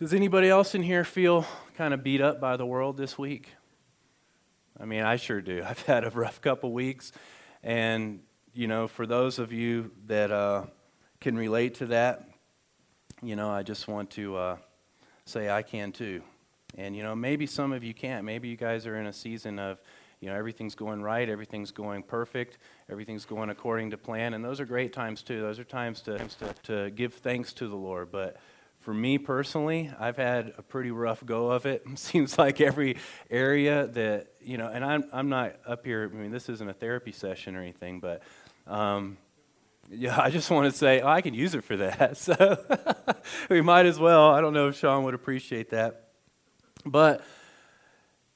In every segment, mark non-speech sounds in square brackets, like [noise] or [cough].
Does anybody else in here feel kind of beat up by the world this week? I mean, I sure do. [laughs] I've had a rough couple weeks. And, you know, for those of you that uh, can relate to that, you know, I just want to uh, say I can too. And, you know, maybe some of you can't. Maybe you guys are in a season of, you know, everything's going right, everything's going perfect, everything's going according to plan. And those are great times too. Those are times to, to, to give thanks to the Lord. But, for me personally, I've had a pretty rough go of [laughs] it. Seems like every area that, you know, and I'm, I'm not up here, I mean, this isn't a therapy session or anything, but um, yeah, I just want to say, oh, I can use it for that. [laughs] So we might as well. I don't know if Sean would appreciate that. But,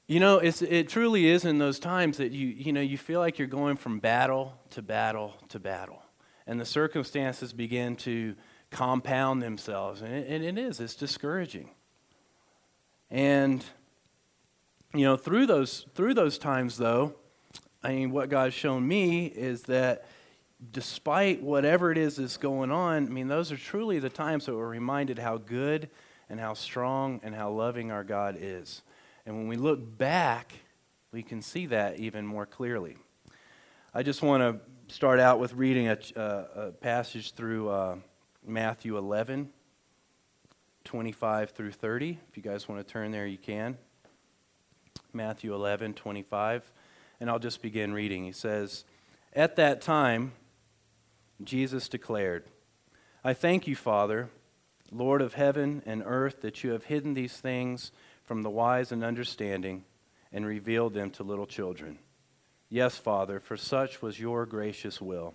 you know, it's, it truly is in those times that you, you know, you feel like you're going from battle to battle to battle. And the circumstances begin to, compound themselves. And it, and it is, it's discouraging. And, you know, through those, through those times, though, I mean, what God's shown me is that despite whatever it is that's going on, I mean, those are truly the times that we're reminded how good and how strong and how loving our God is. And when we look back, we can see that even more clearly. I just want to start out with reading a, uh, a passage through. Uh, Matthew 11, 25 through 30. If you guys want to turn there, you can. Matthew 11, 25. And I'll just begin reading. He says, At that time, Jesus declared, I thank you, Father, Lord of heaven and earth, that you have hidden these things from the wise and understanding and revealed them to little children. Yes, Father, for such was your gracious will.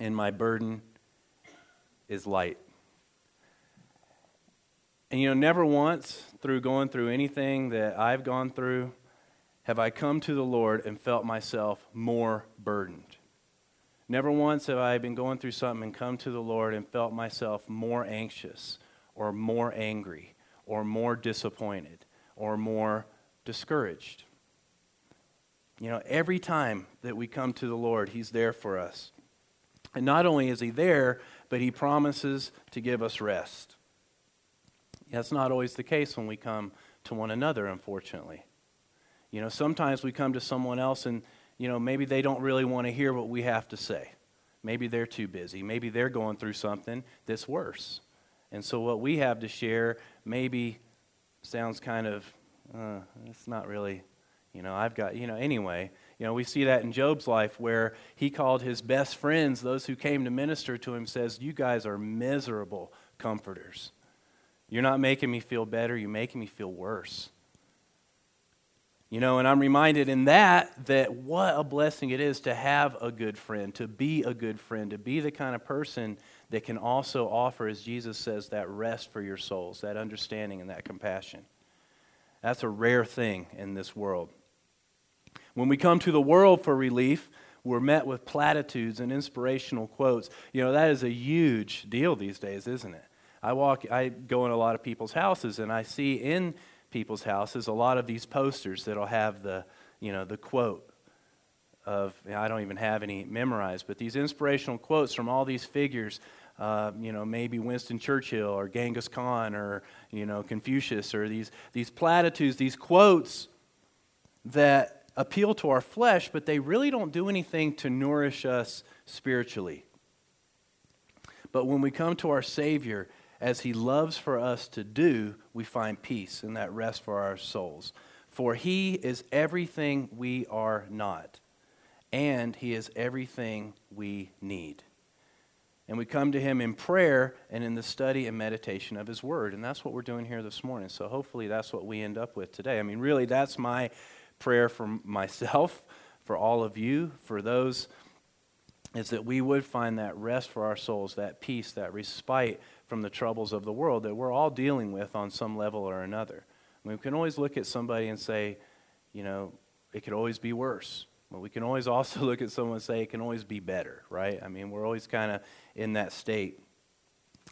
and my burden is light. And you know, never once through going through anything that I've gone through have I come to the Lord and felt myself more burdened. Never once have I been going through something and come to the Lord and felt myself more anxious or more angry or more disappointed or more discouraged. You know, every time that we come to the Lord, He's there for us. And not only is he there, but he promises to give us rest. That's not always the case when we come to one another, unfortunately. You know, sometimes we come to someone else and, you know, maybe they don't really want to hear what we have to say. Maybe they're too busy. Maybe they're going through something that's worse. And so what we have to share maybe sounds kind of, uh, it's not really, you know, I've got, you know, anyway. You know, we see that in Job's life where he called his best friends, those who came to minister to him, says, You guys are miserable comforters. You're not making me feel better, you're making me feel worse. You know, and I'm reminded in that that what a blessing it is to have a good friend, to be a good friend, to be the kind of person that can also offer, as Jesus says, that rest for your souls, that understanding and that compassion. That's a rare thing in this world. When we come to the world for relief, we're met with platitudes and inspirational quotes. You know, that is a huge deal these days, isn't it? I walk, I go in a lot of people's houses and I see in people's houses a lot of these posters that'll have the, you know, the quote of, I don't even have any memorized, but these inspirational quotes from all these figures, uh, you know, maybe Winston Churchill or Genghis Khan or, you know, Confucius or these, these platitudes, these quotes that appeal to our flesh, but they really don't do anything to nourish us spiritually. But when we come to our Savior, as He loves for us to do, we find peace and that rest for our souls. For He is everything we are not, and He is everything we need. And we come to Him in prayer and in the study and meditation of His Word. And that's what we're doing here this morning. So hopefully that's what we end up with today. I mean, really, that's my prayer for myself, [laughs] for all of you, for those, is that we would find that rest for our souls, that peace, that respite from the troubles of the world that we're all dealing with on some level or another. I mean, we can always look at somebody and say, you know, it could always be worse. But we can always [laughs] also look at someone and say it can always be better, right? I mean, we're always kind of in that state.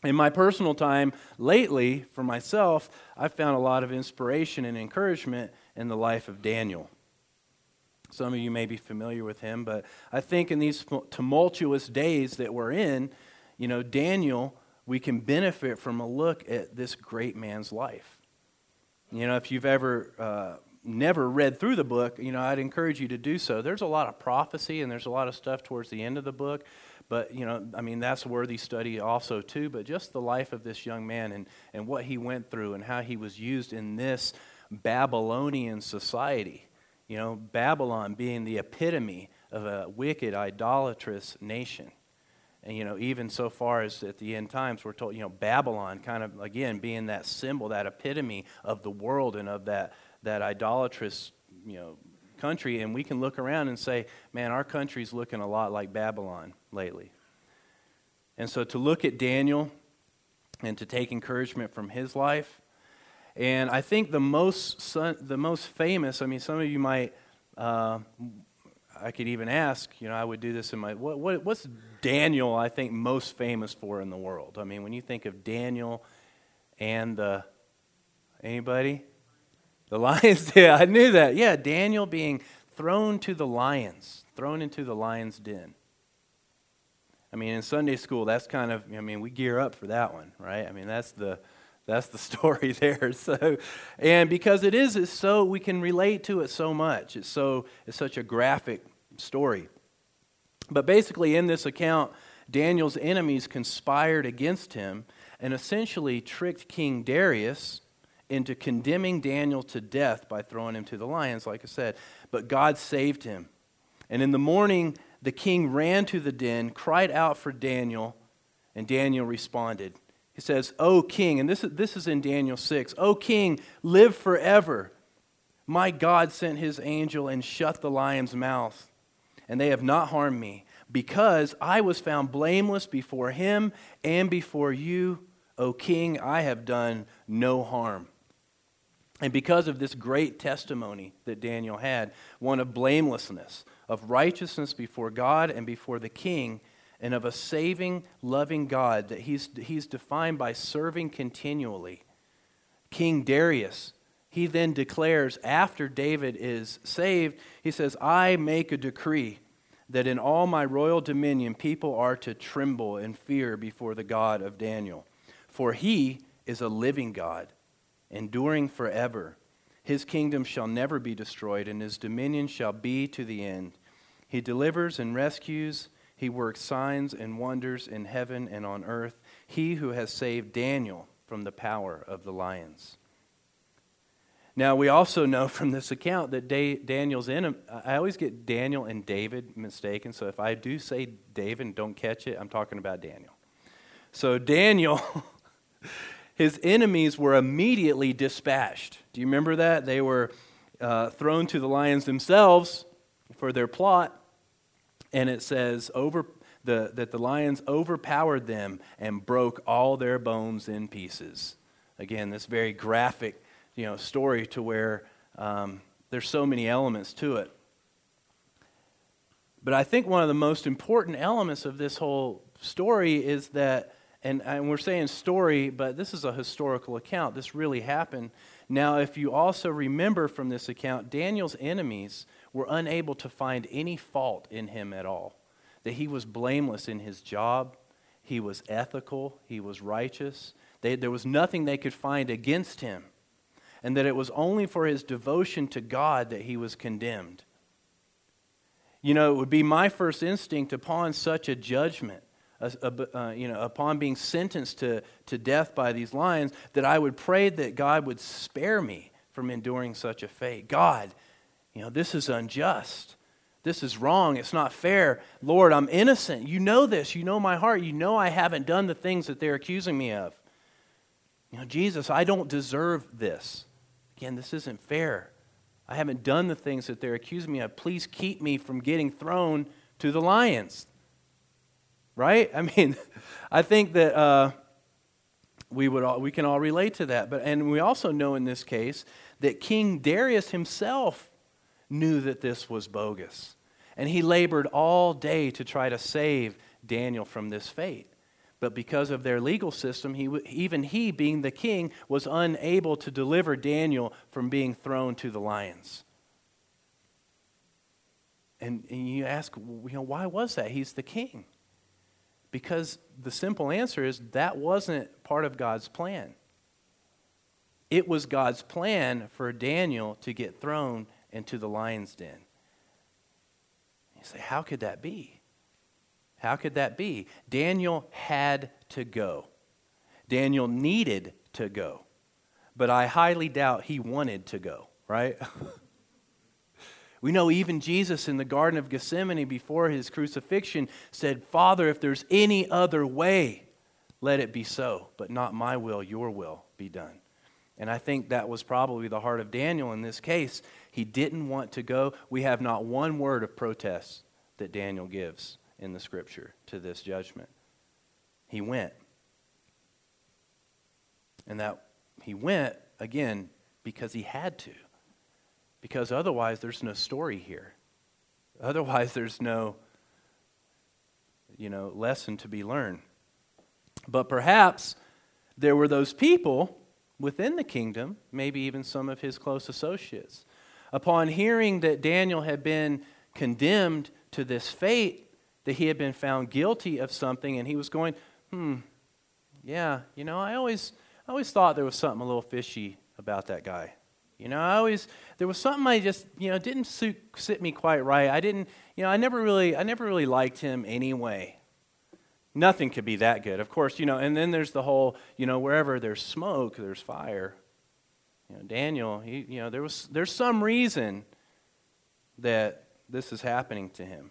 In my personal time lately, for myself, I've found a lot of inspiration and encouragement in the life of Daniel. Some of you may be familiar with him, but I think in these tumultuous days that we're in, you know, Daniel, we can benefit from a look at this great man's life. You know, if you've ever uh, never read through the book, you know, I'd encourage you to do so. There's a lot of prophecy and there's a lot of stuff towards the end of the book, but you know, I mean, that's worthy study also too. But just the life of this young man and and what he went through and how he was used in this Babylonian society. You know, Babylon being the epitome of a wicked, idolatrous nation. And, you know, even so far as at the end times, we're told, you know, Babylon kind of, again, being that symbol, that epitome of the world and of that, that idolatrous, you know, country. And we can look around and say, man, our country's looking a lot like Babylon lately. And so to look at Daniel and to take encouragement from his life, and I think the most, the most famous, I mean, some of you might, uh, I could even ask, you know, I would do this in my, what, what, what's Daniel, I think, most famous for in the world? I mean, when you think of Daniel and the, anybody? The [laughs] lions, yeah, I knew that. Yeah, Daniel being thrown to the lions, thrown into the lion's den. I mean, in Sunday school, that's kind of, I mean, we gear up for that one, right? I mean, that's the, that's the [laughs] story there. So, and because it is, it's so we can relate to it so much. It's so it's such a graphic story. But basically, in this account, Daniel's enemies conspired against him and essentially tricked King Darius into condemning Daniel to death by throwing him to the lions, like I said. But God saved him. And in the morning, the king ran to the den, cried out for Daniel, and Daniel responded. He says, O king, and this is, this is in Daniel 6, O king, live forever. My God sent his angel and shut the lion's mouth, and they have not harmed me, because I was found blameless before him and before you, O king. I have done no harm. And because of this great testimony that Daniel had, one of blamelessness, of righteousness before God and before the king, and of a saving, loving God that he's, he's defined by serving continually. King Darius, he then declares after David is saved, he says, I make a decree that in all my royal dominion people are to tremble and fear before the God of Daniel. For he is a living God, enduring forever. His kingdom shall never be destroyed, and his dominion shall be to the end. He delivers and rescues he works signs and wonders in heaven and on earth. He who has saved Daniel from the power of the lions. Now, we also know from this account that Daniel's in. I always get Daniel and David mistaken, so if I do say David don't catch it, I'm talking about Daniel. So, Daniel, [laughs] his enemies were immediately dispatched. Do you remember that? They were uh, thrown to the lions themselves for their plot and it says over the, that the lions overpowered them and broke all their bones in pieces. Again, this very graphic, you know, story to where um, there's so many elements to it. But I think one of the most important elements of this whole story is that, and, and we're saying story, but this is a historical account. This really happened. Now, if you also remember from this account, Daniel's enemies were unable to find any fault in him at all. That he was blameless in his job, he was ethical, he was righteous. They, there was nothing they could find against him. And that it was only for his devotion to God that he was condemned. You know, it would be my first instinct upon such a judgment, uh, you know, upon being sentenced to, to death by these lions, that I would pray that God would spare me from enduring such a fate. God, you know, this is unjust. This is wrong. It's not fair. Lord, I'm innocent. You know this. You know my heart. You know I haven't done the things that they're accusing me of. You know, Jesus, I don't deserve this. Again, this isn't fair. I haven't done the things that they're accusing me of. Please keep me from getting thrown to the lions. Right? I [laughs] mean, I think that uh, we, would all, we can all relate to that. But, and we also know in this case that King Darius himself knew that this was bogus. And he labored all day to try to save Daniel from this fate. But because of their legal system, he, even he, being the king, was unable to deliver Daniel from being thrown to the lions. And, and you ask, you know, why was that? He's the king. Because the simple answer is that wasn't part of God's plan. It was God's plan for Daniel to get thrown into the lion's den. You say, how could that be? How could that be? Daniel had to go. Daniel needed to go. But I highly doubt he wanted to go, right? [laughs] We know even Jesus in the Garden of Gethsemane before his crucifixion said, Father, if there's any other way, let it be so, but not my will, your will be done. And I think that was probably the heart of Daniel in this case. He didn't want to go. We have not one word of protest that Daniel gives in the scripture to this judgment. He went. And that he went, again, because he had to because otherwise there's no story here. Otherwise there's no you know lesson to be learned. But perhaps there were those people within the kingdom, maybe even some of his close associates. Upon hearing that Daniel had been condemned to this fate, that he had been found guilty of something, and he was going, hmm, yeah, you know, I always, I always thought there was something a little fishy about that guy. You know, I always there was something I just you know didn't suit, sit me quite right. I didn't you know I never really I never really liked him anyway. Nothing could be that good, of course. You know, and then there's the whole you know wherever there's smoke, there's fire. You know, Daniel, he you know there was there's some reason that this is happening to him.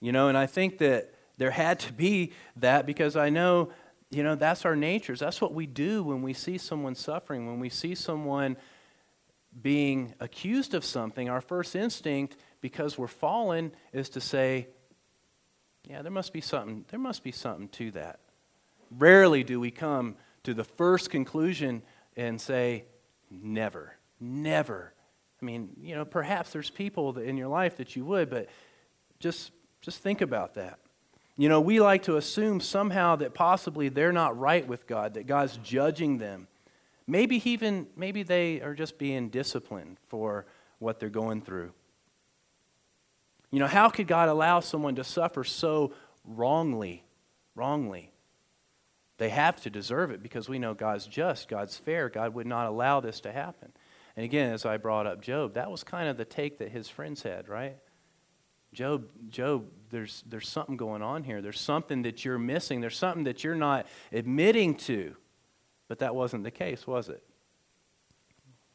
You know, and I think that there had to be that because I know you know, that's our natures. That's what we do when we see someone suffering, when we see someone being accused of something. Our first instinct, because we're fallen, is to say, yeah, there must be something, there must be something to that. Rarely do we come to the first conclusion and say, never, never. I mean, you know, perhaps there's people in your life that you would, but just just think about that. You know, we like to assume somehow that possibly they're not right with God, that God's judging them. Maybe even maybe they are just being disciplined for what they're going through. You know, how could God allow someone to suffer so wrongly? Wrongly. They have to deserve it because we know God's just, God's fair. God would not allow this to happen. And again, as I brought up Job, that was kind of the take that his friends had, right? Job, Job, there's, there's something going on here. There's something that you're missing. There's something that you're not admitting to. But that wasn't the case, was it?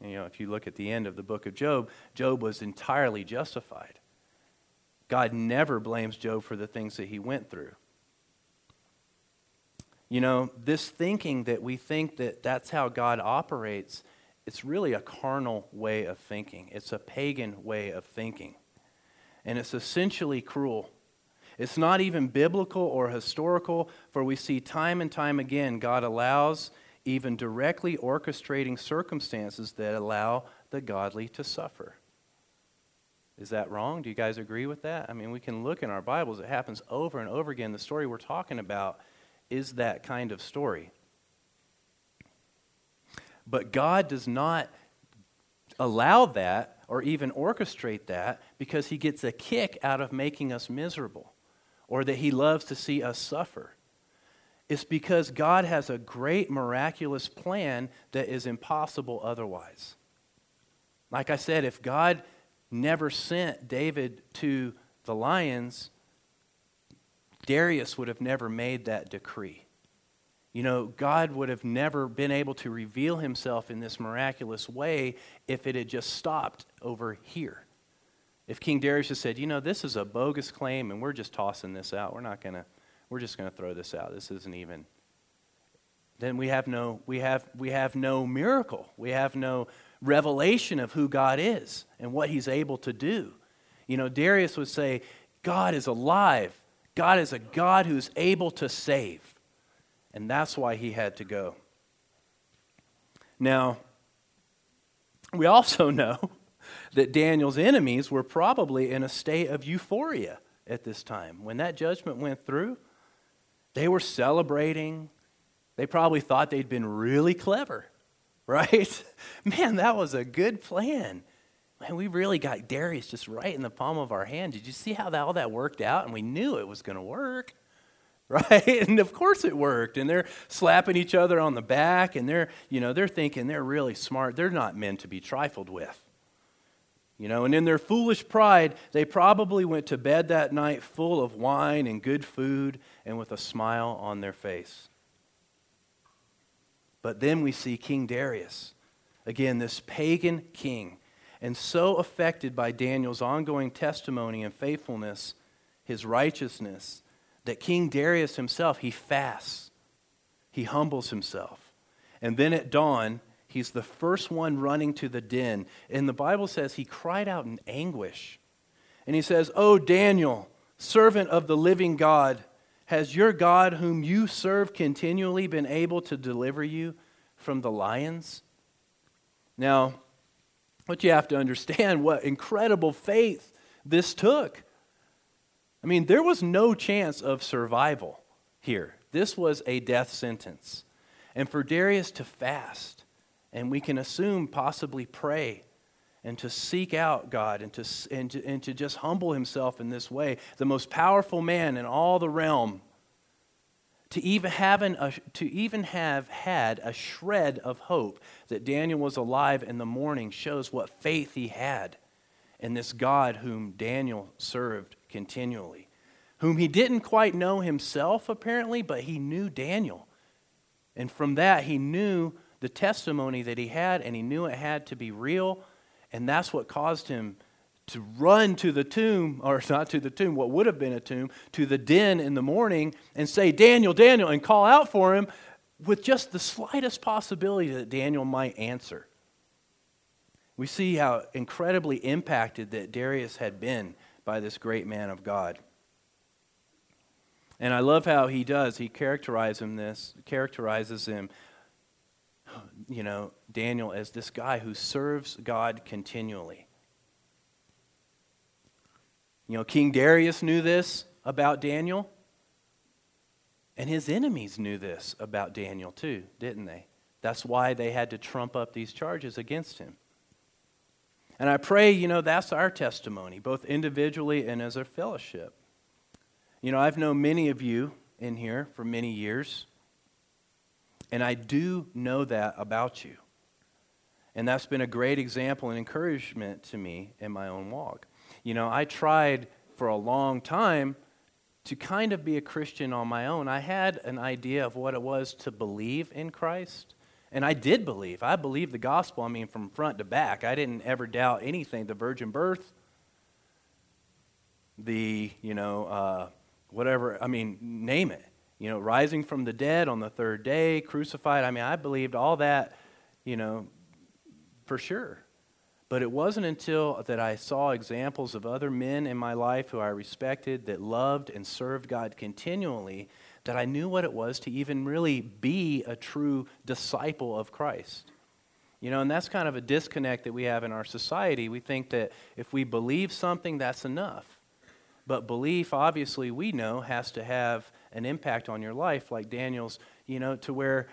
You know, if you look at the end of the book of Job, Job was entirely justified. God never blames Job for the things that he went through. You know, this thinking that we think that that's how God operates, it's really a carnal way of thinking. It's a pagan way of thinking and it's essentially cruel. It's not even biblical or historical, for we see time and time again God allows, even directly orchestrating circumstances that allow the godly to suffer. Is that wrong? Do you guys agree with that? I mean, we can look in our Bibles, it happens over and over again. The story we're talking about is that kind of story. But God does not allow that or even orchestrate that because he gets a kick out of making us miserable or that he loves to see us suffer. It's because God has a great miraculous plan that is impossible otherwise. Like I said, if God never sent David to the lions, Darius would have never made that decree. You know, God would have never been able to reveal himself in this miraculous way if it had just stopped over here. If King Darius had said, you know, this is a bogus claim and we're just tossing this out, we're not going to, we're just going to throw this out. This isn't even, then we have no, we have, we have no miracle. We have no revelation of who God is and what he's able to do. You know, Darius would say, God is alive. God is a God who's able to save. And that's why he had to go. Now, we also [laughs] know that Daniel's enemies were probably in a state of euphoria at this time. When that judgment went through, they were celebrating. They probably thought they'd been really clever, [laughs] right? Man, that was a good plan. Man, we really got Darius just right in the palm of our hand. Did you see how that, all that worked out? And we knew it was going to work, [laughs] right? And of course it worked. And they're slapping each other on the back, and they're, you know, they're thinking they're really smart. They're not men to be trifled with. You know, and in their foolish pride, they probably went to bed that night full of wine and good food and with a smile on their face. But then we see King Darius, again, this pagan king, and so affected by Daniel's ongoing testimony and faithfulness, his righteousness, that King Darius himself, he fasts, he humbles himself. And then at dawn, He's the first one running to the den. And the Bible says he cried out in anguish. And he says, Oh, Daniel, servant of the living God, has your God, whom you serve continually, been able to deliver you from the lions? Now, what you have to understand, what incredible faith this took. I mean, there was no chance of survival here. This was a death sentence. And for Darius to fast, and we can assume, possibly pray and to seek out God and to, and, to, and to just humble himself in this way. The most powerful man in all the realm. To even, have an, to even have had a shred of hope that Daniel was alive in the morning shows what faith he had in this God whom Daniel served continually, whom he didn't quite know himself, apparently, but he knew Daniel. And from that, he knew the testimony that he had, and he knew it had to be real. And that's what caused him to run to the tomb, or not to the tomb, what would have been a tomb, to the den in the morning and say, Daniel, Daniel, and call out for him with just the slightest possibility that Daniel might answer. We see how incredibly impacted that Darius had been by this great man of God. And I love how he does. He characterizes him this, characterizes him you know, Daniel as this guy who serves God continually. You know, King Darius knew this about Daniel, and his enemies knew this about Daniel too, didn't they? That's why they had to trump up these charges against him. And I pray, you know, that's our testimony, both individually and as a fellowship. You know, I've known many of you in here for many years. And I do know that about you. And that's been a great example and encouragement to me in my own walk. You know, I tried for a long time to kind of be a Christian on my own. I had an idea of what it was to believe in Christ. And I did believe. I believed the gospel, I mean, from front to back. I didn't ever doubt anything the virgin birth, the, you know, uh, whatever, I mean, name it you know, rising from the dead on the third day, crucified. I mean, I believed all that, you know, for sure. But it wasn't until that I saw examples of other men in my life who I respected that loved and served God continually that I knew what it was to even really be a true disciple of Christ. You know, and that's kind of a disconnect that we have in our society. We think that if we believe something, that's enough. But belief, obviously, we know, has to have an impact on your life, like Daniel's, you know, to where,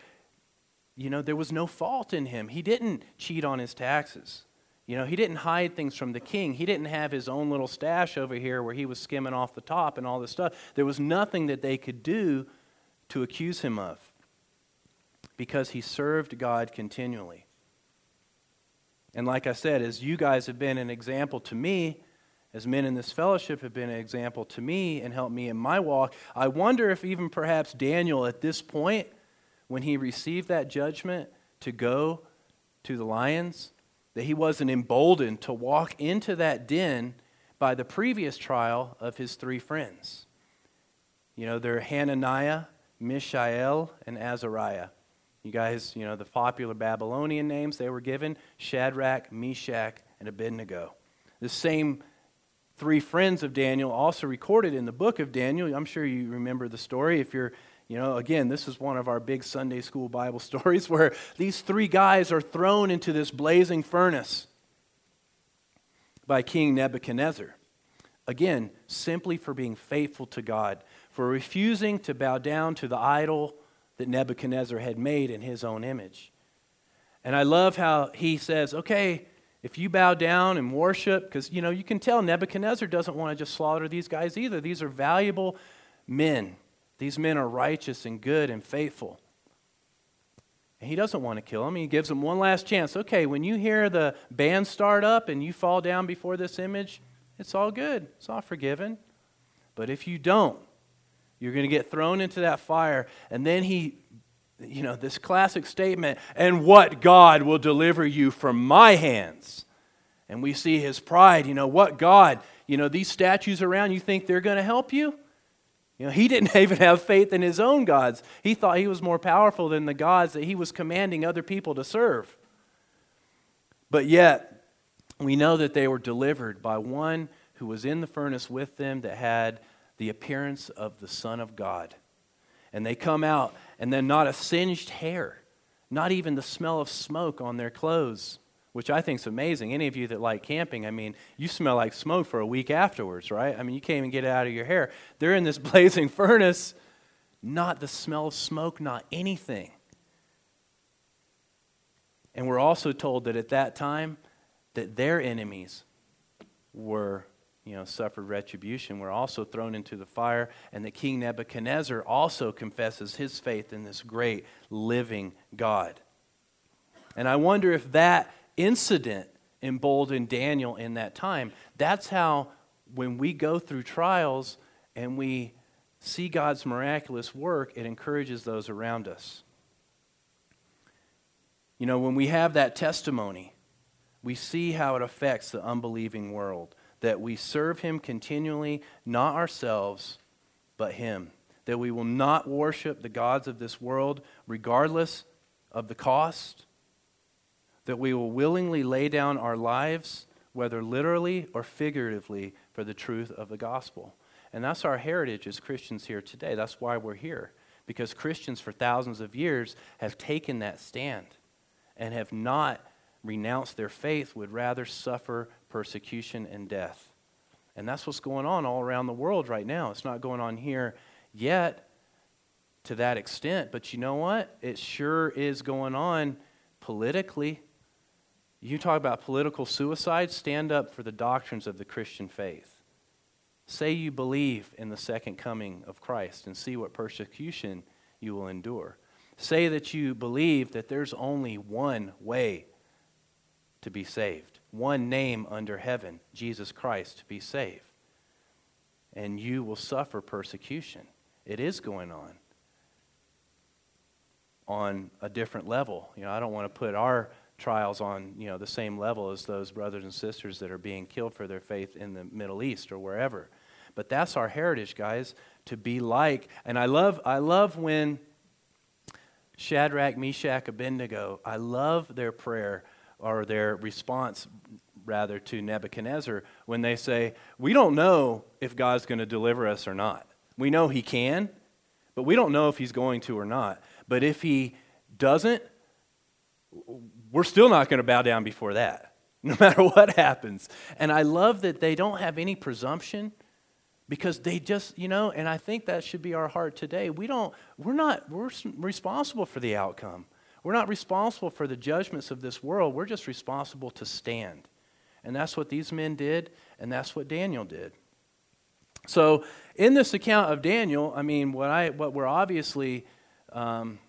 you know, there was no fault in him. He didn't cheat on his taxes. You know, he didn't hide things from the king. He didn't have his own little stash over here where he was skimming off the top and all this stuff. There was nothing that they could do to accuse him of because he served God continually. And like I said, as you guys have been an example to me, as men in this fellowship have been an example to me and helped me in my walk, I wonder if even perhaps Daniel at this point, when he received that judgment to go to the lions, that he wasn't emboldened to walk into that den by the previous trial of his three friends. You know, they're Hananiah, Mishael, and Azariah. You guys, you know, the popular Babylonian names they were given Shadrach, Meshach, and Abednego. The same three friends of Daniel also recorded in the book of Daniel. I'm sure you remember the story if you're You know, again, this is one of our big Sunday school Bible [laughs] stories where these three guys are thrown into this blazing furnace by King Nebuchadnezzar. Again, simply for being faithful to God, for refusing to bow down to the idol that Nebuchadnezzar had made in his own image. And I love how he says, okay, if you bow down and worship, because you know you can tell Nebuchadnezzar doesn't want to just slaughter these guys either. These are valuable men. These men are righteous and good and faithful. And he doesn't want to kill them. He gives them one last chance. Okay, when you hear the band start up and you fall down before this image, it's all good. It's all forgiven. But if you don't, you're going to get thrown into that fire. And then he, you know, this classic statement, and what God will deliver you from my hands. And we see his pride. You know, what God, you know, these statues around, you think they're going to help you? You know, he didn't [laughs] even have faith in his own gods. He thought he was more powerful than the gods that he was commanding other people to serve. But yet, we know that they were delivered by one who was in the furnace with them that had the appearance of the Son of God. And they come out, and then not a singed hair, not even the smell of smoke on their clothes which I think is amazing. Any of you that like camping, I mean, you smell like smoke for a week afterwards, right? I mean, you can't even get it out of your hair. They're in this [laughs] blazing furnace, not the smell of smoke, not anything. And we're also told that at that time, that their enemies were, you know, suffered retribution, were also thrown into the fire, and that King Nebuchadnezzar also confesses his faith in this great living God. And I wonder if that incident emboldened Daniel in that time. That's how, when we go through trials and we see God's miraculous work, it encourages those around us. You know, when we have that testimony, we see how it affects the unbelieving world. That we serve Him continually, not ourselves, but Him. That we will not worship the gods of this world, regardless of the cost that we will willingly lay down our lives, whether literally or figuratively, for the truth of the gospel. And that's our heritage as Christians here today. That's why we're here. Because Christians for thousands of years have taken that stand and have not renounced their faith, would rather suffer persecution and death. And that's what's going on all around the world right now. It's not going on here yet to that extent, but you know what? It sure is going on politically you talk about political suicide, stand up for the doctrines of the Christian faith. Say you believe in the second coming of Christ and see what persecution you will endure. Say that you believe that there's only one way to be saved, one name under heaven, Jesus Christ, to be saved. And you will suffer persecution. It is going on on a different level. You know, I don't want to put our trials on you know the same level as those brothers and sisters that are being killed for their faith in the Middle East or wherever. But that's our heritage, guys, to be like. And I love I love when Shadrach, Meshach, Abednego, I love their prayer or their response rather to Nebuchadnezzar when they say, "We don't know if God's going to deliver us or not. We know he can, but we don't know if he's going to or not. But if he doesn't, we're still not going to bow down before that, [laughs] no matter what happens. And I love that they don't have any presumption because they just, you know, and I think that should be our heart today. We don't, we're not, we're responsible for the outcome. We're not responsible for the judgments of this world. We're just responsible to stand. And that's what these men did, and that's what Daniel did. So, in this account of Daniel, I mean, what, I, what we're obviously um,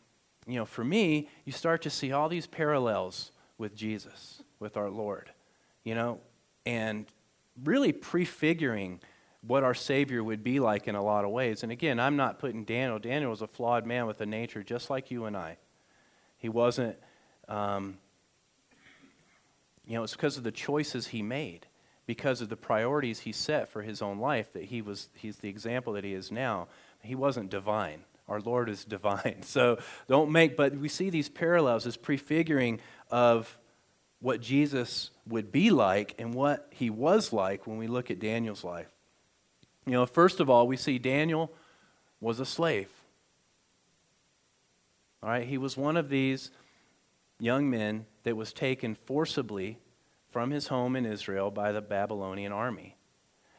you know, for me, you start to see all these parallels with Jesus, with our Lord, you know, and really prefiguring what our Savior would be like in a lot of ways. And again, I'm not putting Daniel. Daniel was a flawed man with a nature just like you and I. He wasn't, um, you know, it's because of the choices he made, because of the priorities he set for his own life that he was, he's the example that he is now. He wasn't divine. Our Lord is divine. [laughs] So don't make, but we see these parallels, as prefiguring of what Jesus would be like and what he was like when we look at Daniel's life. You know, first of all, we see Daniel was a slave. All right, he was one of these young men that was taken forcibly from his home in Israel by the Babylonian army.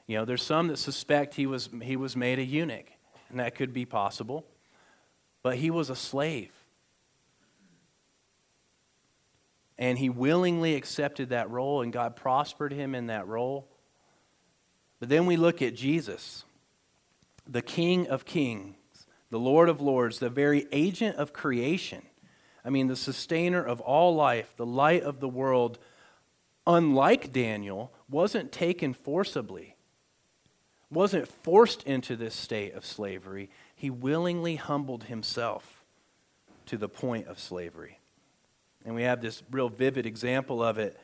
You know, there's some that suspect he was, he was made a eunuch, and that could be possible, but he was a slave. And he willingly accepted that role, and God prospered him in that role. But then we look at Jesus, the King of Kings, the Lord of Lords, the very agent of creation. I mean, the sustainer of all life, the light of the world, unlike Daniel, wasn't taken forcibly, wasn't forced into this state of slavery. He willingly humbled himself to the point of slavery. And we have this real vivid example of it,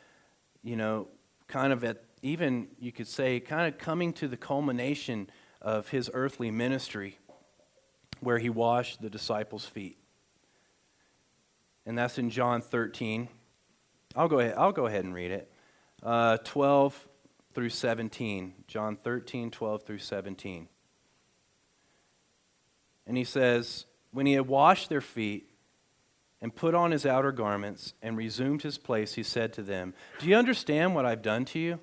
you know, kind of at even, you could say, kind of coming to the culmination of his earthly ministry, where he washed the disciples' feet. And that's in John 13. I'll go ahead, I'll go ahead and read it. Uh, 12 through 17. John 13, 12 through 17. And he says, When he had washed their feet, and put on his outer garments and resumed his place, he said to them, Do you understand what I've done to you?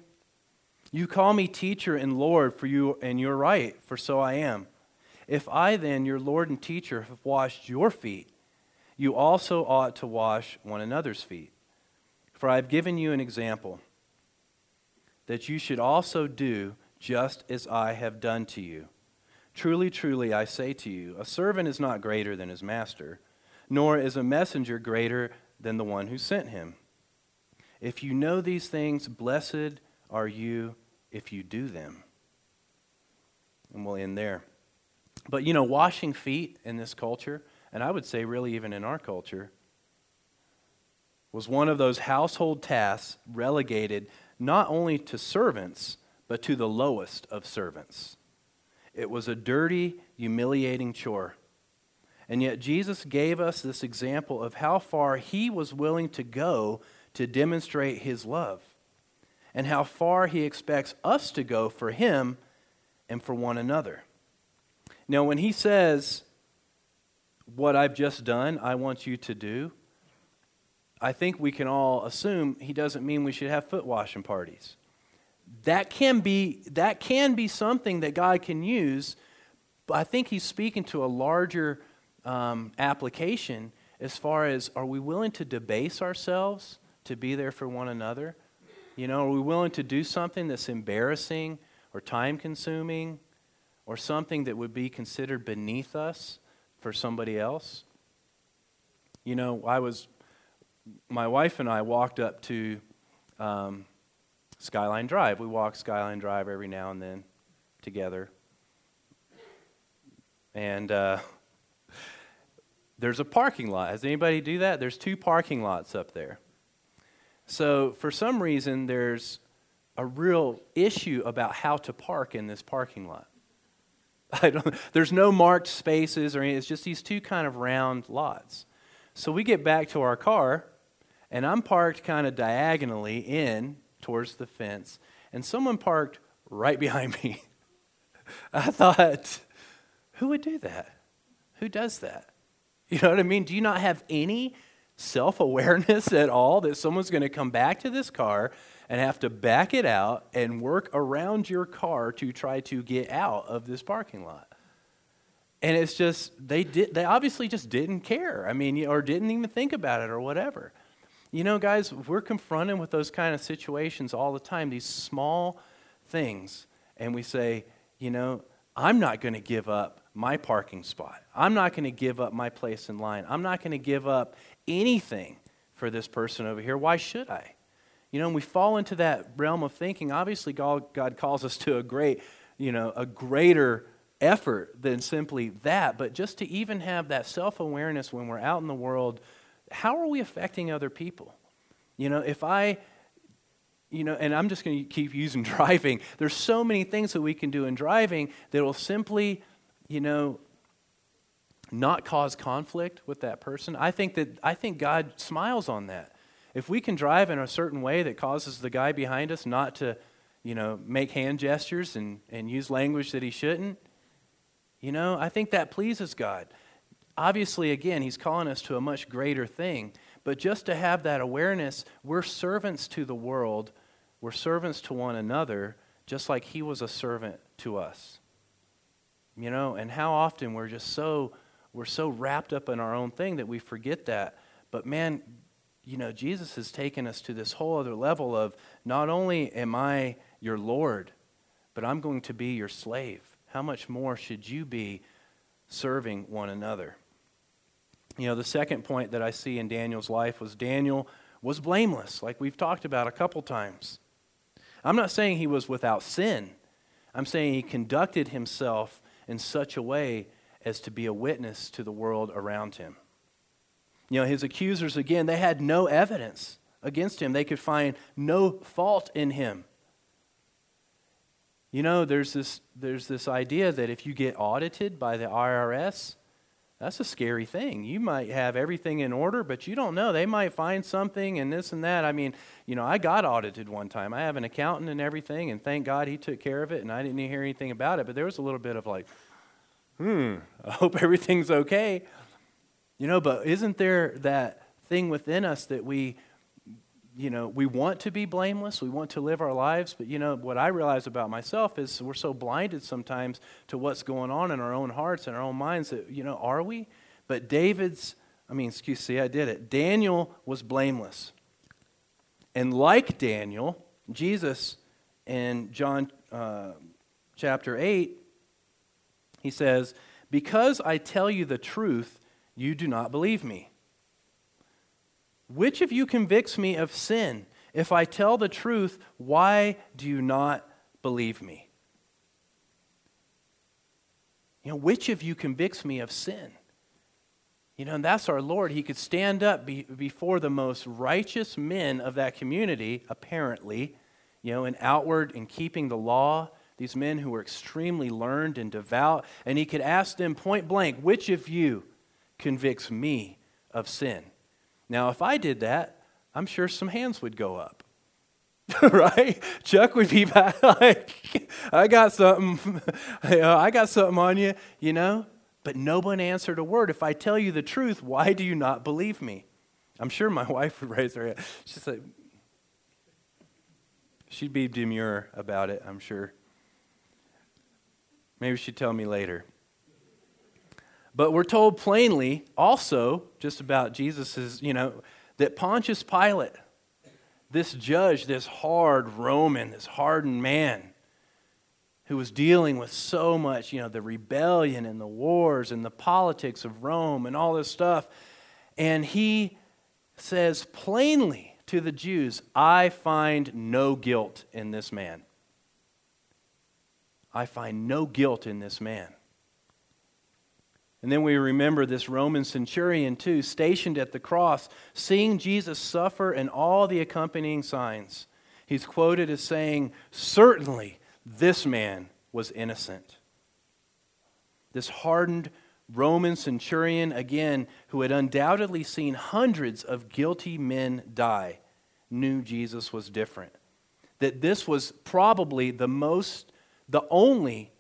You call me teacher and Lord, for you, and you're right, for so I am. If I then, your Lord and teacher, have washed your feet, you also ought to wash one another's feet. For I have given you an example, that you should also do just as I have done to you. Truly, truly, I say to you, a servant is not greater than his master nor is a messenger greater than the one who sent him. If you know these things, blessed are you if you do them. And we'll end there. But you know, washing feet in this culture, and I would say really even in our culture, was one of those household tasks relegated not only to servants, but to the lowest of servants. It was a dirty, humiliating chore. And yet, Jesus gave us this example of how far he was willing to go to demonstrate his love, and how far he expects us to go for him and for one another. Now, when he says, What I've just done, I want you to do, I think we can all assume he doesn't mean we should have foot washing parties. That can be, that can be something that God can use, but I think he's speaking to a larger um, application as far as are we willing to debase ourselves to be there for one another? You know, are we willing to do something that's embarrassing or time consuming or something that would be considered beneath us for somebody else? You know, I was, my wife and I walked up to um, Skyline Drive. We walk Skyline Drive every now and then together. And, uh, [laughs] there's a parking lot. Has anybody do that? There's two parking lots up there. So for some reason, there's a real issue about how to park in this parking lot. [laughs] I don't, there's no marked spaces or anything. It's just these two kind of round lots. So we get back to our car, and I'm parked kind of diagonally in towards the fence, and someone parked right behind [laughs] me. I thought, who would do that? Who does that? You know what I mean? Do you not have any self awareness at all that someone's going to come back to this car and have to back it out and work around your car to try to get out of this parking lot? And it's just, they, did, they obviously just didn't care. I mean, or didn't even think about it or whatever. You know, guys, we're confronted with those kind of situations all the time, these small things. And we say, you know, I'm not going to give up my parking spot. I'm not going to give up my place in line. I'm not going to give up anything for this person over here. Why should I? You know, and we fall into that realm of thinking. Obviously, God, God calls us to a great, you know, a greater effort than simply that. But just to even have that self awareness when we're out in the world, how are we affecting other people? You know, if I you know, and I'm just going to keep using [laughs] driving. There's so many things that we can do in driving that will simply, you know, not cause conflict with that person. I think that I think God smiles on that. If we can drive in a certain way that causes the guy behind us not to, you know, make hand gestures and, and use language that he shouldn't, you know, I think that pleases God. Obviously, again, he's calling us to a much greater thing. But just to have that awareness, we're servants to the world, we're servants to one another, just like he was a servant to us. You know, and how often we're just so we're so wrapped up in our own thing that we forget that. But man, you know, Jesus has taken us to this whole other level of not only am I your Lord, but I'm going to be your slave. How much more should you be serving one another? You know, the second point that I see in Daniel's life was Daniel was blameless, like we've talked about a couple times. I'm not saying he was without sin. I'm saying he conducted himself in such a way as to be a witness to the world around him. You know, his accusers, again, they had no evidence against him, they could find no fault in him. You know, there's this, there's this idea that if you get audited by the IRS, that's a scary thing. You might have everything in order, but you don't know. They might find something and this and that. I mean, you know, I got audited one time. I have an accountant and everything, and thank God he took care of it, and I didn't hear anything about it. But there was a little bit of like, hmm, [laughs] I hope everything's okay. You know, but isn't there that thing within us that we you know, we want to be blameless, we want to live our lives, but you know, what I realize about myself is we're so blinded sometimes to what's going on in our own hearts and our own minds that, you know, are we? But David's, I mean, excuse me, I did it. Daniel was blameless. And like Daniel, Jesus in John uh, chapter 8, he says, Because I tell you the truth, you do not believe me. Which of you convicts me of sin? If I tell the truth, why do you not believe me? You know, which of you convicts me of sin? You know, and that's our Lord. He could stand up be, before the most righteous men of that community, apparently, you know, in outward and keeping the law, these men who were extremely learned and devout, and he could ask them point blank, which of you convicts me of sin? Now, if I did that, I'm sure some hands would go up. [laughs] right? Chuck would be [laughs] back like, I got something. [laughs] I got something on you, you know? But no one answered a word. If I tell you the truth, why do you not believe me? I'm sure my wife would raise her hand. She'd be demure about it, I'm sure. Maybe she'd tell me later. But we're told plainly also, just about Jesus' you know, that Pontius Pilate, this judge, this hard Roman, this hardened man, who was dealing with so much, you know, the rebellion and the wars and the politics of Rome and all this stuff. And he says plainly to the Jews, I find no guilt in this man. I find no guilt in this man. And then we remember this Roman centurion, too, stationed at the cross, seeing Jesus suffer and all the accompanying signs. He's quoted as saying, Certainly this man was innocent. This hardened Roman centurion, again, who had undoubtedly seen hundreds of guilty men die, knew Jesus was different. That this was probably the most, the only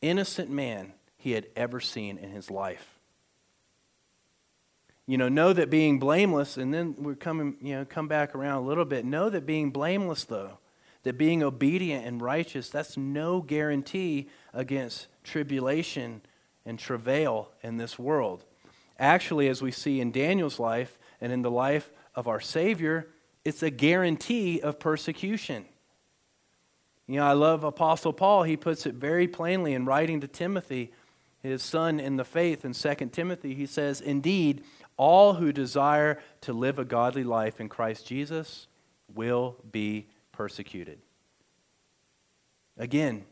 innocent man he had ever seen in his life. You know, know that being blameless, and then we're coming, you know, come back around a little bit. Know that being blameless, though, that being obedient and righteous, that's no guarantee against tribulation and travail in this world. Actually, as we see in Daniel's life and in the life of our Savior, it's a guarantee of persecution. You know, I love Apostle Paul. He puts it very plainly in writing to Timothy his son in the faith in 2 Timothy, he says, Indeed, all who desire to live a godly life in Christ Jesus will be persecuted. Again,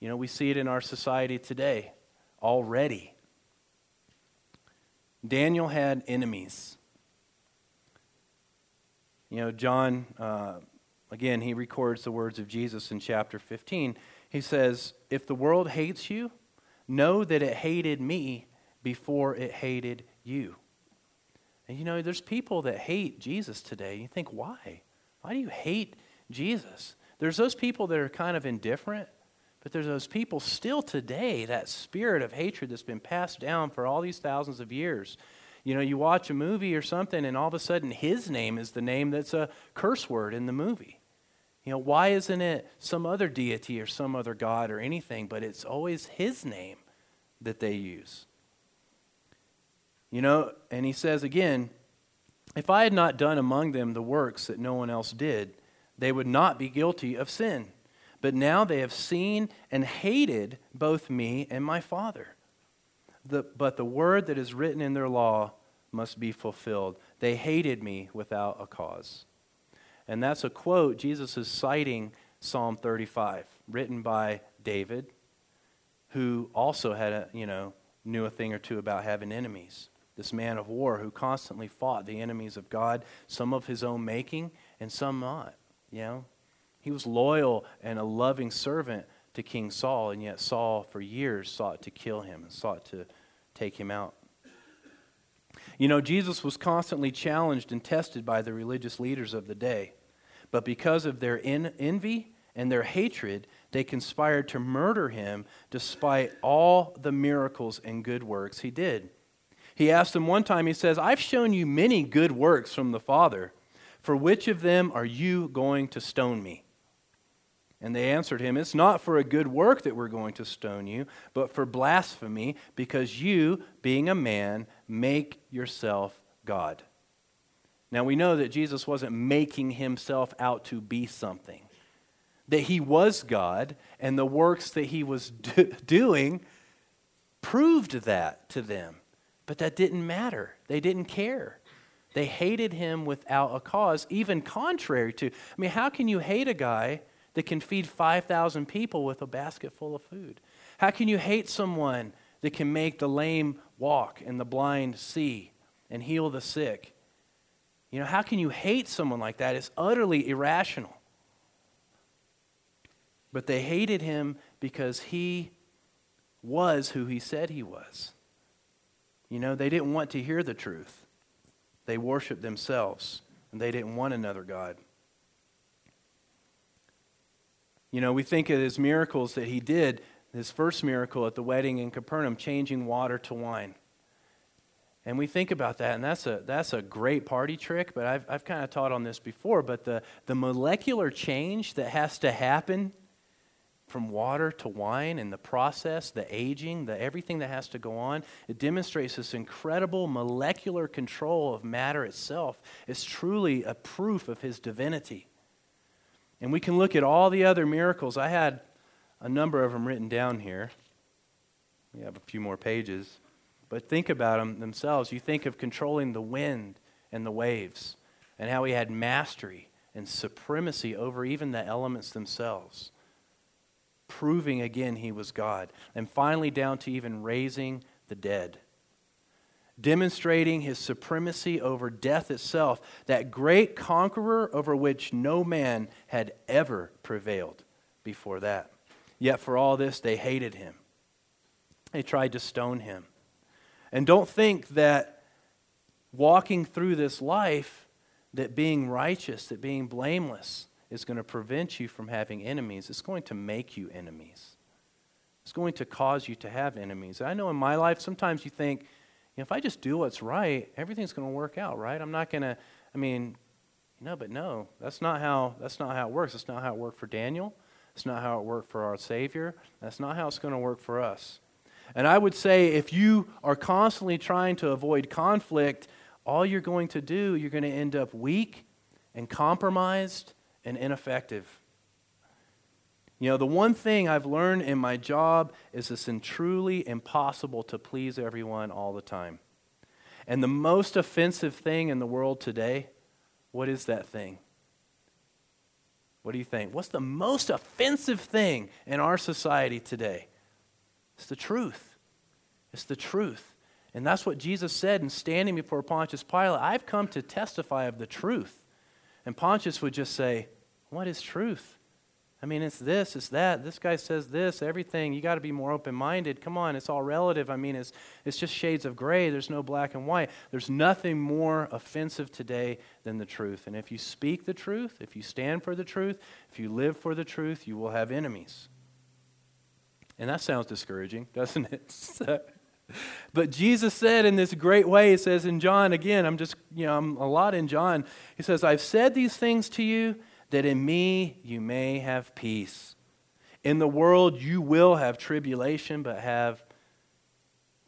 you know, we see it in our society today already. Daniel had enemies. You know, John, uh, again, he records the words of Jesus in chapter 15. He says, If the world hates you, Know that it hated me before it hated you. And you know, there's people that hate Jesus today. You think, why? Why do you hate Jesus? There's those people that are kind of indifferent, But there's those people still today, that spirit of hatred that's been passed down for all these thousands of years. You know, you watch a movie or something, and all of a sudden his name is the name that's a curse word in the movie. You know, why isn't it some other deity or some other god or anything, but it's always his name that they use? You know, and he says again, if I had not done among them the works that no one else did, they would not be guilty of sin. But now they have seen and hated both me and my Father. The, but the word that is written in their law must be fulfilled. They hated me without a cause. And that's a quote, Jesus is citing Psalm 35, written by David, who also had a, you know, knew a thing or two about having enemies. This man of war who constantly fought the enemies of God, some of his own making and some not, you know. He was loyal and a loving servant to King Saul, and yet Saul for years sought to kill him and sought to take him out. You know, Jesus was constantly challenged and tested by the religious leaders of the day. But because of their envy and their hatred, they conspired to murder him despite all the miracles and good works he did. He asked them one time, he says, I've shown you many good works from the Father. For which of them are you going to stone me? And they answered him, It's not for a good work that we're going to stone you, but for blasphemy, because you, being a man, make yourself God. Now we know that Jesus wasn't making himself out to be something, that he was God, and the works that he was [laughs] do- doing proved that to them. But that didn't matter, they didn't care. They hated him without a cause, even contrary to. I mean, how can you hate a guy? That can feed 5,000 people with a basket full of food? How can you hate someone that can make the lame walk and the blind see and heal the sick? You know, how can you hate someone like that? It's utterly irrational. But they hated him because he was who he said he was. You know, they didn't want to hear the truth. They worshiped themselves, and they didn't want another God. You know, we think of his miracles that he did, his first miracle at the wedding in Capernaum, changing water to wine. And we think about that, and that's a, that's a great party trick, but I've, I've kind of taught on this before. But the, the molecular change that has to happen from water to wine and the process, the aging, the everything that has to go on, it demonstrates this incredible molecular control of matter itself. It's truly a proof of his divinity. And we can look at all the other miracles. I had a number of them written down here. We have a few more pages. But think about them themselves. You think of controlling the wind and the waves and how he had mastery and supremacy over even the elements themselves, proving again he was God. And finally, down to even raising the dead demonstrating his supremacy over death itself, that great conqueror over which no man had ever prevailed before that. Yet for all this, they hated him. They tried to stone him. And don't think that walking through this life, that being righteous, that being blameless, is going to prevent you from having enemies. It's going to make you enemies. It's going to cause you to have enemies. I know in my life, sometimes you think, know, if I just do what's right, everything's going to work out, right? I'm not going to, I mean, no, but no, that's not how that's not how it works. That's not how it worked for Daniel. That's not how it worked for our Savior. That's not how it's going to work for us. And I would say if you are constantly trying to avoid conflict, all you're going to do, you're going to end up weak and compromised and ineffective. You know, the one thing I've learned in my job is it's truly impossible to please everyone all the time. And the most offensive thing in the world today, what is that thing? What do you think? What's the most offensive thing in our society today? It's the truth. It's the truth. And that's what Jesus said in standing before Pontius Pilate I've come to testify of the truth. And Pontius would just say, What is truth? I mean, it's this, it's that. This guy says this, everything. You got to be more open minded. Come on, it's all relative. I mean, it's, it's just shades of gray. There's no black and white. There's nothing more offensive today than the truth. And if you speak the truth, if you stand for the truth, if you live for the truth, you will have enemies. And that sounds discouraging, [laughs] doesn't it? but Jesus said in this great way, he says in John, again, I'm just, you know, I'm a lot in John. He says, I've said these things to you that in me you may have peace. In the world you will have tribulation, but have,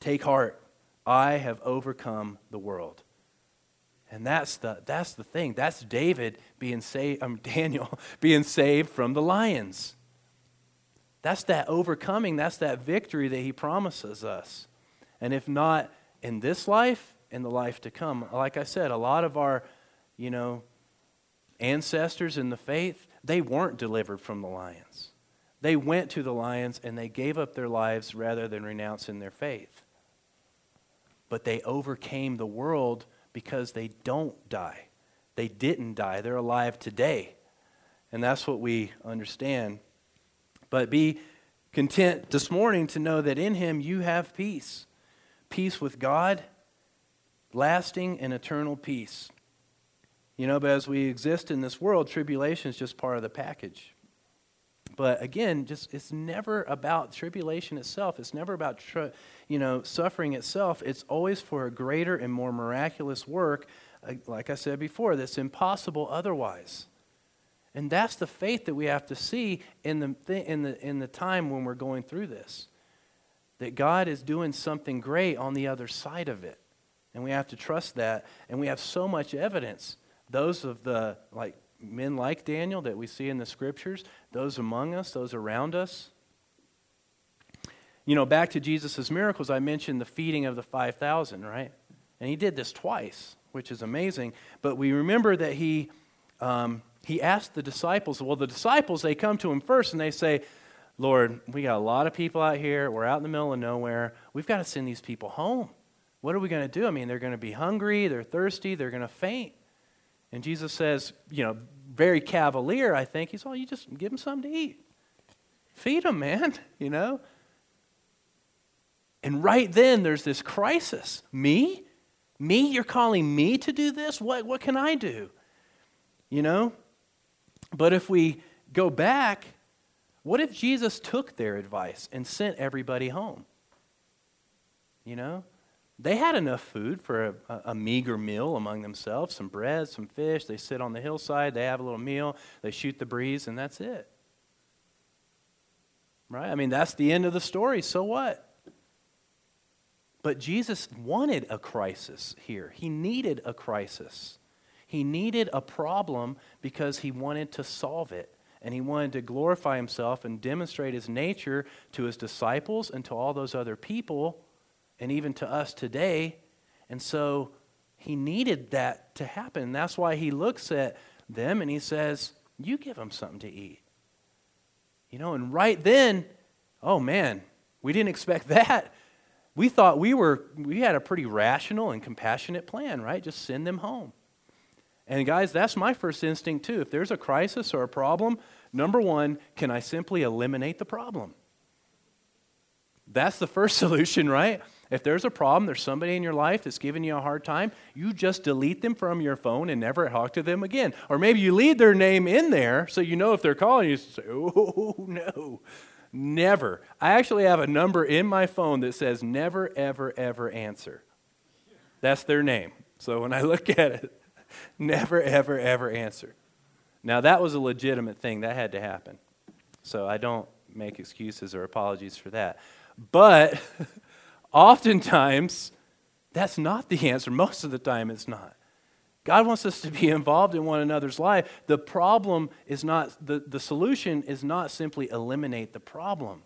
take heart. I have overcome the world. And that's the, that's the thing. That's David being saved, um, [laughs] Daniel being saved from the lions. That's that overcoming, that's that victory that he promises us. And if not in this life, in the life to come. Like I said, a lot of our, you know, ancestors in the faith, they weren't delivered from the lions. They went to the lions and they gave up their lives rather than renouncing their faith. But they overcame the world because they don't die. They didn't die. They're alive today. And that's what we understand. But be content this morning to know that in Him you have peace peace with God, lasting and eternal peace. You know, but as we exist in this world, tribulation is just part of the package. But again, just it's never about tribulation itself. It's never about tr- you know suffering itself. It's always for a greater and more miraculous work. Uh, like I said before, that's impossible otherwise. And that's the faith that we have to see in the, th- in the, in the time when we're going through this. That God is doing something great on the other side of it. And we have to trust that. And we have so much evidence. Those of the, like, men like Daniel that we see in the scriptures, those among us, those around us. You know, back to Jesus' miracles, I mentioned the feeding of the 5,000, right? And he did this twice, which is amazing. But we remember that he, um, he asked the disciples, well, the disciples, they come to him first and they say, Lord, we got a lot of people out here. We're out in the middle of nowhere. We've got to send these people home. What are we going to do? I mean, they're going to be hungry, they're thirsty, they're going to faint. And Jesus says, you know, very cavalier, I think. He's, well, you just give them something to eat. Feed them, man, [laughs] you know? And right then, there's this crisis. Me? Me? You're calling me to do this? What, what can I do? You know? But if we go back, what if Jesus took their advice and sent everybody home? You know? They had enough food for a, a, meager meal among themselves some bread, some fish. They sit on the hillside, they have a little meal, they shoot the breeze, and that's it. Right? I mean, that's the end of the story. So what? But Jesus wanted a crisis here. He needed a crisis. He needed a problem because he wanted to solve it. And he wanted to glorify himself and demonstrate his nature to his disciples and to all those other people and even to us today. And so he needed that to happen. That's why he looks at them and he says, You give them something to eat. You know, and right then, oh man, we didn't expect [laughs] that. We thought we were we had a pretty rational and compassionate plan, right? Just send them home. And guys, that's my first instinct too. If there's a crisis or a problem, number 1, can I simply eliminate the problem? That's the first [laughs] solution, right? If there's a problem, there's somebody in your life that's giving you a hard time, you just delete them from your phone and never talk to them again. Or maybe you leave their name in there so you know if they're calling you, say, [laughs] oh, no. Never. I actually have a number in my phone that says never, ever, ever answer. That's their name. So when I [laughs] look at it, never, ever, ever answer. Now, that was a legitimate thing. That had to happen. So I don't make excuses or apologies for that. But [laughs] Oftentimes, that's not the answer. Most of the time, it's not. God wants us to be involved in one another's life. The problem is not, the, the solution is not simply eliminate the problem.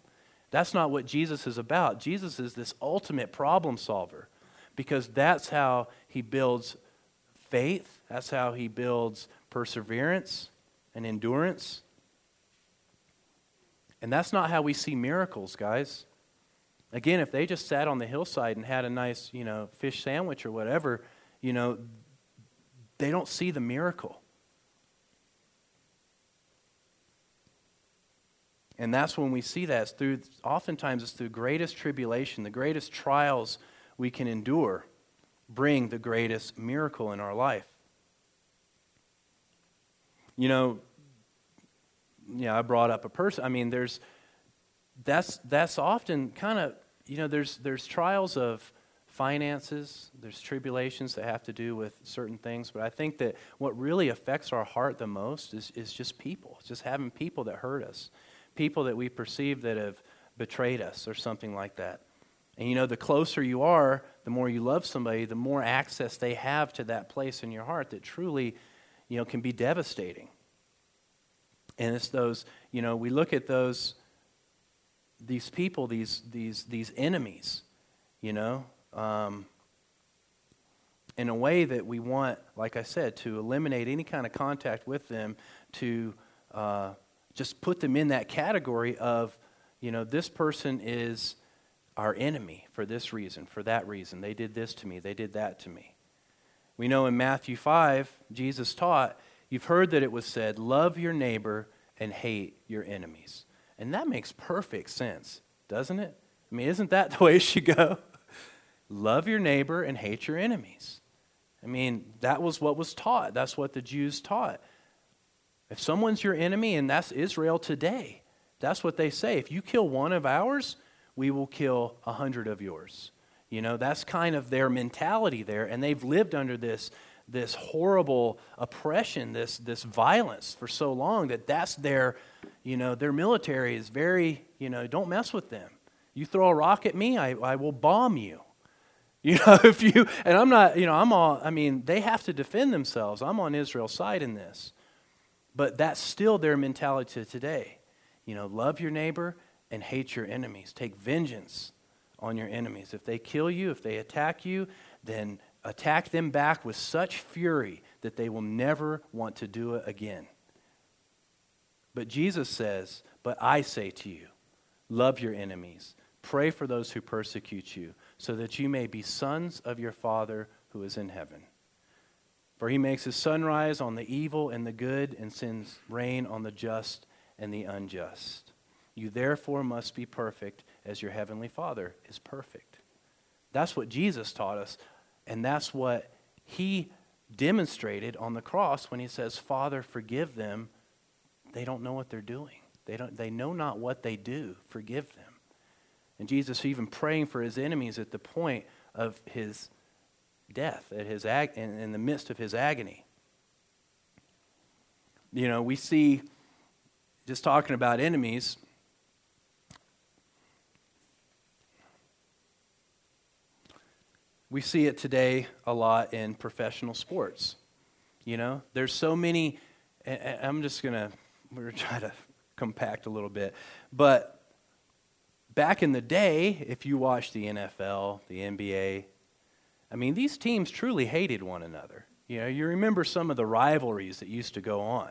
That's not what Jesus is about. Jesus is this ultimate problem solver because that's how he builds faith, that's how he builds perseverance and endurance. And that's not how we see miracles, guys. Again, if they just sat on the hillside and had a nice, you know, fish sandwich or whatever, you know, they don't see the miracle. And that's when we see that. It's through, oftentimes, it's through greatest tribulation, the greatest trials we can endure, bring the greatest miracle in our life. You know, yeah, I brought up a person. I mean, there's that's, that's often kind of, you know, there's, there's trials of finances, there's tribulations that have to do with certain things, but I think that what really affects our heart the most is, is just people, it's just having people that hurt us, people that we perceive that have betrayed us or something like that. And you know, the closer you are, the more you love somebody, the more access they have to that place in your heart that truly, you know, can be devastating. And it's those, you know, we look at those, these people, these, these, these enemies, you know, um, in a way that we want, like I said, to eliminate any kind of contact with them, to uh, just put them in that category of, you know, this person is our enemy for this reason, for that reason. They did this to me, they did that to me. We know in Matthew 5, Jesus taught, You've heard that it was said, Love your neighbor and hate your enemies. And that makes perfect sense, doesn't it? I mean, isn't that [laughs] the way it should go? Love your neighbor and hate your enemies. I mean, that was what was taught. That's what the Jews taught. If someone's your enemy, and that's Israel today, that's what they say. If you kill one of ours, we will kill a hundred of yours. You know, that's kind of their mentality there, and they've lived under this this horrible oppression, this, this violence for so long that that's their, you know, their military is very, you know, don't mess with them. You throw a rock at me, I, I will bomb you. [laughs] You know, if you, and I'm not, you know, I'm all, I mean, they have to defend themselves. I'm on Israel's side in this. But that's still their mentality today. You know, love your neighbor and hate your enemies. Take vengeance on your enemies. If they kill you, if they attack you, then attack them back with such fury that they will never want to do it again. But Jesus says, But I say to you, love your enemies, pray for those who persecute you, so that you may be sons of your Father who is in heaven. For he makes his sun rise on the evil and the good, and sends rain on the just and the unjust. You therefore must be perfect as your heavenly Father is perfect. That's what Jesus taught us and that's what he demonstrated on the cross when he says, Father, forgive them. They don't know what they're doing. They, don't, they know not what they do. Forgive them. And Jesus even praying for his enemies at the point of his death, at his ag- in, in the midst of his agony. You know, we see, just talking about enemies, We see it today a lot in professional sports. You know, there's so many, I'm just going to, we're going to try to compact a little bit. But back in the day, if you watched the NFL, the NBA, I mean, these teams truly hated one another. You know, you remember some of the rivalries that used to go on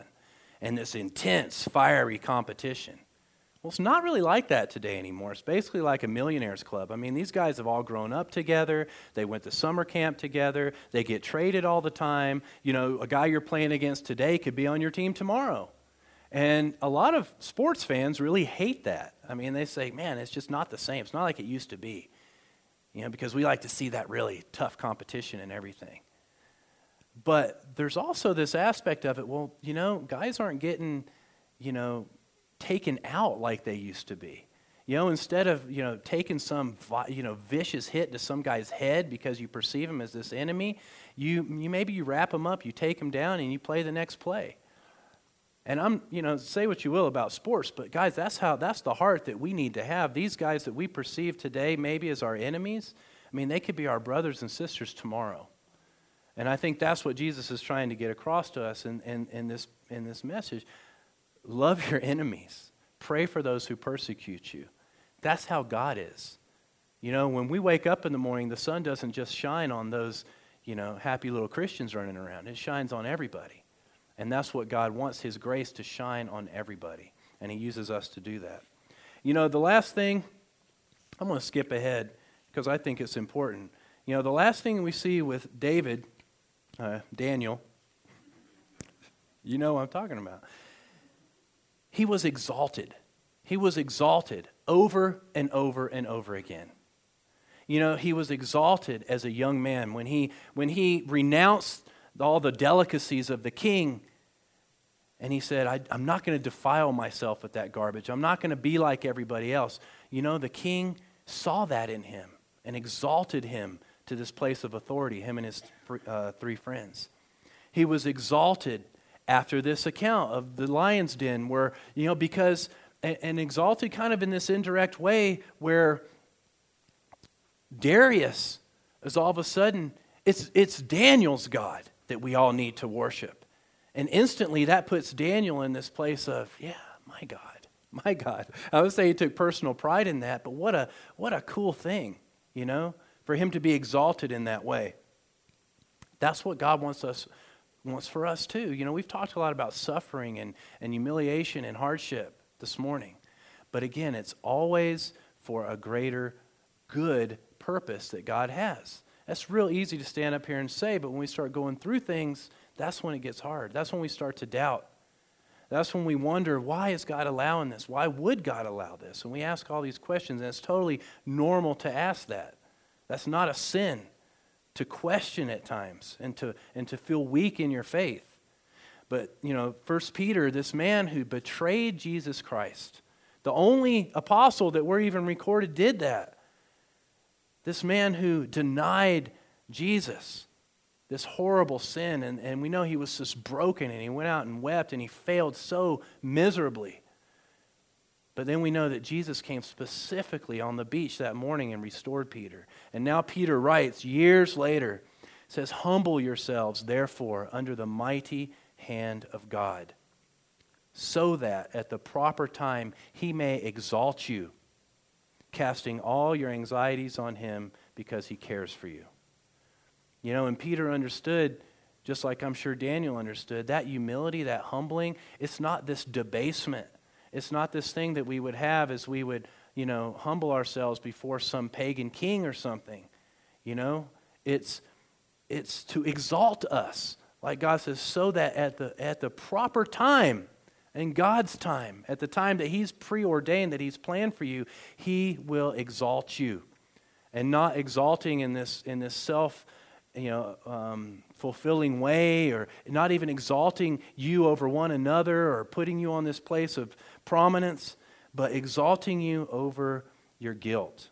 and this intense, fiery competition. Well, it's not really like that today anymore. It's basically like a millionaires club. I mean, these guys have all grown up together. They went to summer camp together. They get traded all the time. You know, a guy you're playing against today could be on your team tomorrow. And a lot of sports fans really hate that. I mean, they say, man, it's just not the same. It's not like it used to be. You know, because we like to see that really tough competition and everything. But there's also this aspect of it, well, you know, guys aren't getting, you know, taken out like they used to be. You know, instead of, you know, taking some, you know, vicious hit to some guy's head because you perceive him as this enemy, you, you maybe you wrap him up, you take him down, and you play the next play. And I'm, you know, say what you will about sports, but guys, that's how, that's the heart that we need to have. These guys that we perceive today maybe as our enemies, I mean, they could be our brothers and sisters tomorrow. And I think that's what Jesus is trying to get across to us in, in, in, this, in this message. Love your enemies. Pray for those who persecute you. That's how God is. You know, when we wake up in the morning, the sun doesn't just shine on those, you know, happy little Christians running around. It shines on everybody. And that's what God wants His grace to shine on everybody. And He uses us to do that. You know, the last thing, I'm going to skip ahead because I think it's important. You know, the last thing we see with David, uh, Daniel, you know what I'm talking about he was exalted. He was exalted over and over and over again. You know, he was exalted as a young man when he, when he renounced all the delicacies of the king And he said, I, am not going to defile myself with that garbage. I'm not going to be like everybody else. You know, the king saw that in him and exalted him to this place of authority, him and his uh, three friends. He was exalted after this account of the lion's den, where, you know, because, and, and exalted kind of in this indirect way where Darius is all of a sudden, it's, it's Daniel's God that we all need to worship. And instantly that puts Daniel in this place of, yeah, my God, [laughs] my God. I would say he took personal pride in that, but what a, what a cool thing, you know, for him to be exalted in that way. That's what God wants us wants for us too. You know, we've talked a lot about suffering and, and humiliation and hardship this morning. But again, it's always for a greater good purpose that God has. That's real easy to stand up here and say, but when we start going through things, that's when it gets hard. That's when we start to doubt. That's when we wonder, why is God allowing this? Why would God allow this? And we ask all these questions, and it's totally normal to ask that. That's not a sin to question at times and to, and to feel weak in your faith. But, you know, First Peter, this man who betrayed Jesus Christ, the only apostle that we're even recorded did that. This man who denied Jesus, this horrible sin, and, and we know he was just broken and he went out and wept and he failed so miserably. But then we know that Jesus came specifically on the beach that morning and restored Peter. And now Peter writes years later, says, Humble yourselves, therefore, under the mighty hand of God, so that at the proper time he may exalt you casting all your anxieties on him because he cares for you. You know, and Peter understood, just like I'm sure Daniel understood, that humility, that humbling, it's not this debasement. It's not this thing that we would have as we would, you know, humble ourselves before some pagan king or something. You know, it's it's to exalt us. Like God says, so that at the at the proper time, in God's time, at the time that He's preordained, that He's planned for you, He will exalt you. And not exalting in this, in this self you know, um, fulfilling way, or not even exalting you over one another or putting you on this place of prominence, but exalting you over your guilt,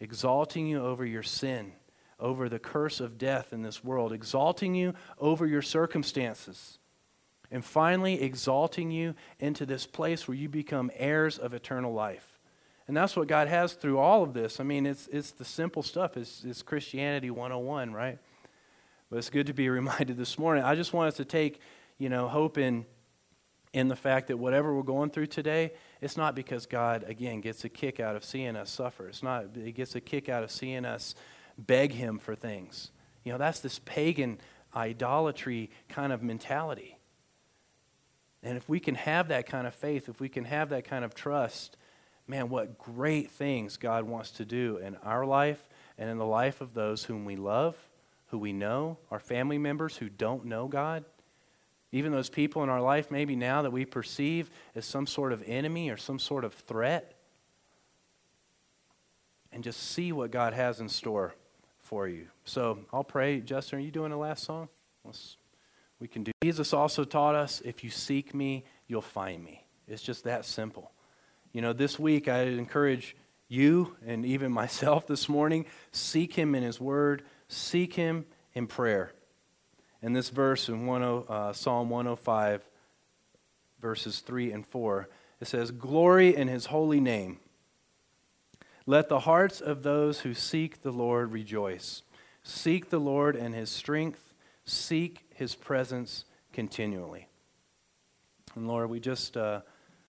exalting you over your sin, over the curse of death in this world, exalting you over your circumstances and finally exalting you into this place where you become heirs of eternal life. And that's what God has through all of this. I mean, it's, it's the simple stuff. It's, it's Christianity 101, right? But it's good to be [laughs] reminded this morning. I just want us to take, you know, hope in, in the fact that whatever we're going through today, it's not because God, again, gets a kick out of seeing us suffer. It's not, He gets a kick out of seeing us beg Him for things. You know, that's this pagan idolatry kind of mentality. And if we can have that kind of faith, if we can have that kind of trust, man, what great things God wants to do in our life and in the life of those whom we love, who we know, our family members who don't know God. Even those people in our life, maybe now that we perceive as some sort of enemy or some sort of threat. And just see what God has in store for you. So I'll pray. Justin, are you doing the last song? Let's we can do. Jesus also taught us if you seek me, you'll find me. It's just that simple. You know, this week I encourage you and even [laughs] myself this morning seek him in his word, seek him in prayer. In this verse in 10, uh, Psalm 105, verses 3 and 4, it says, Glory in his holy name. Let the hearts of those who seek the Lord rejoice. Seek the Lord and his strength. Seek his presence continually. And Lord, we just uh,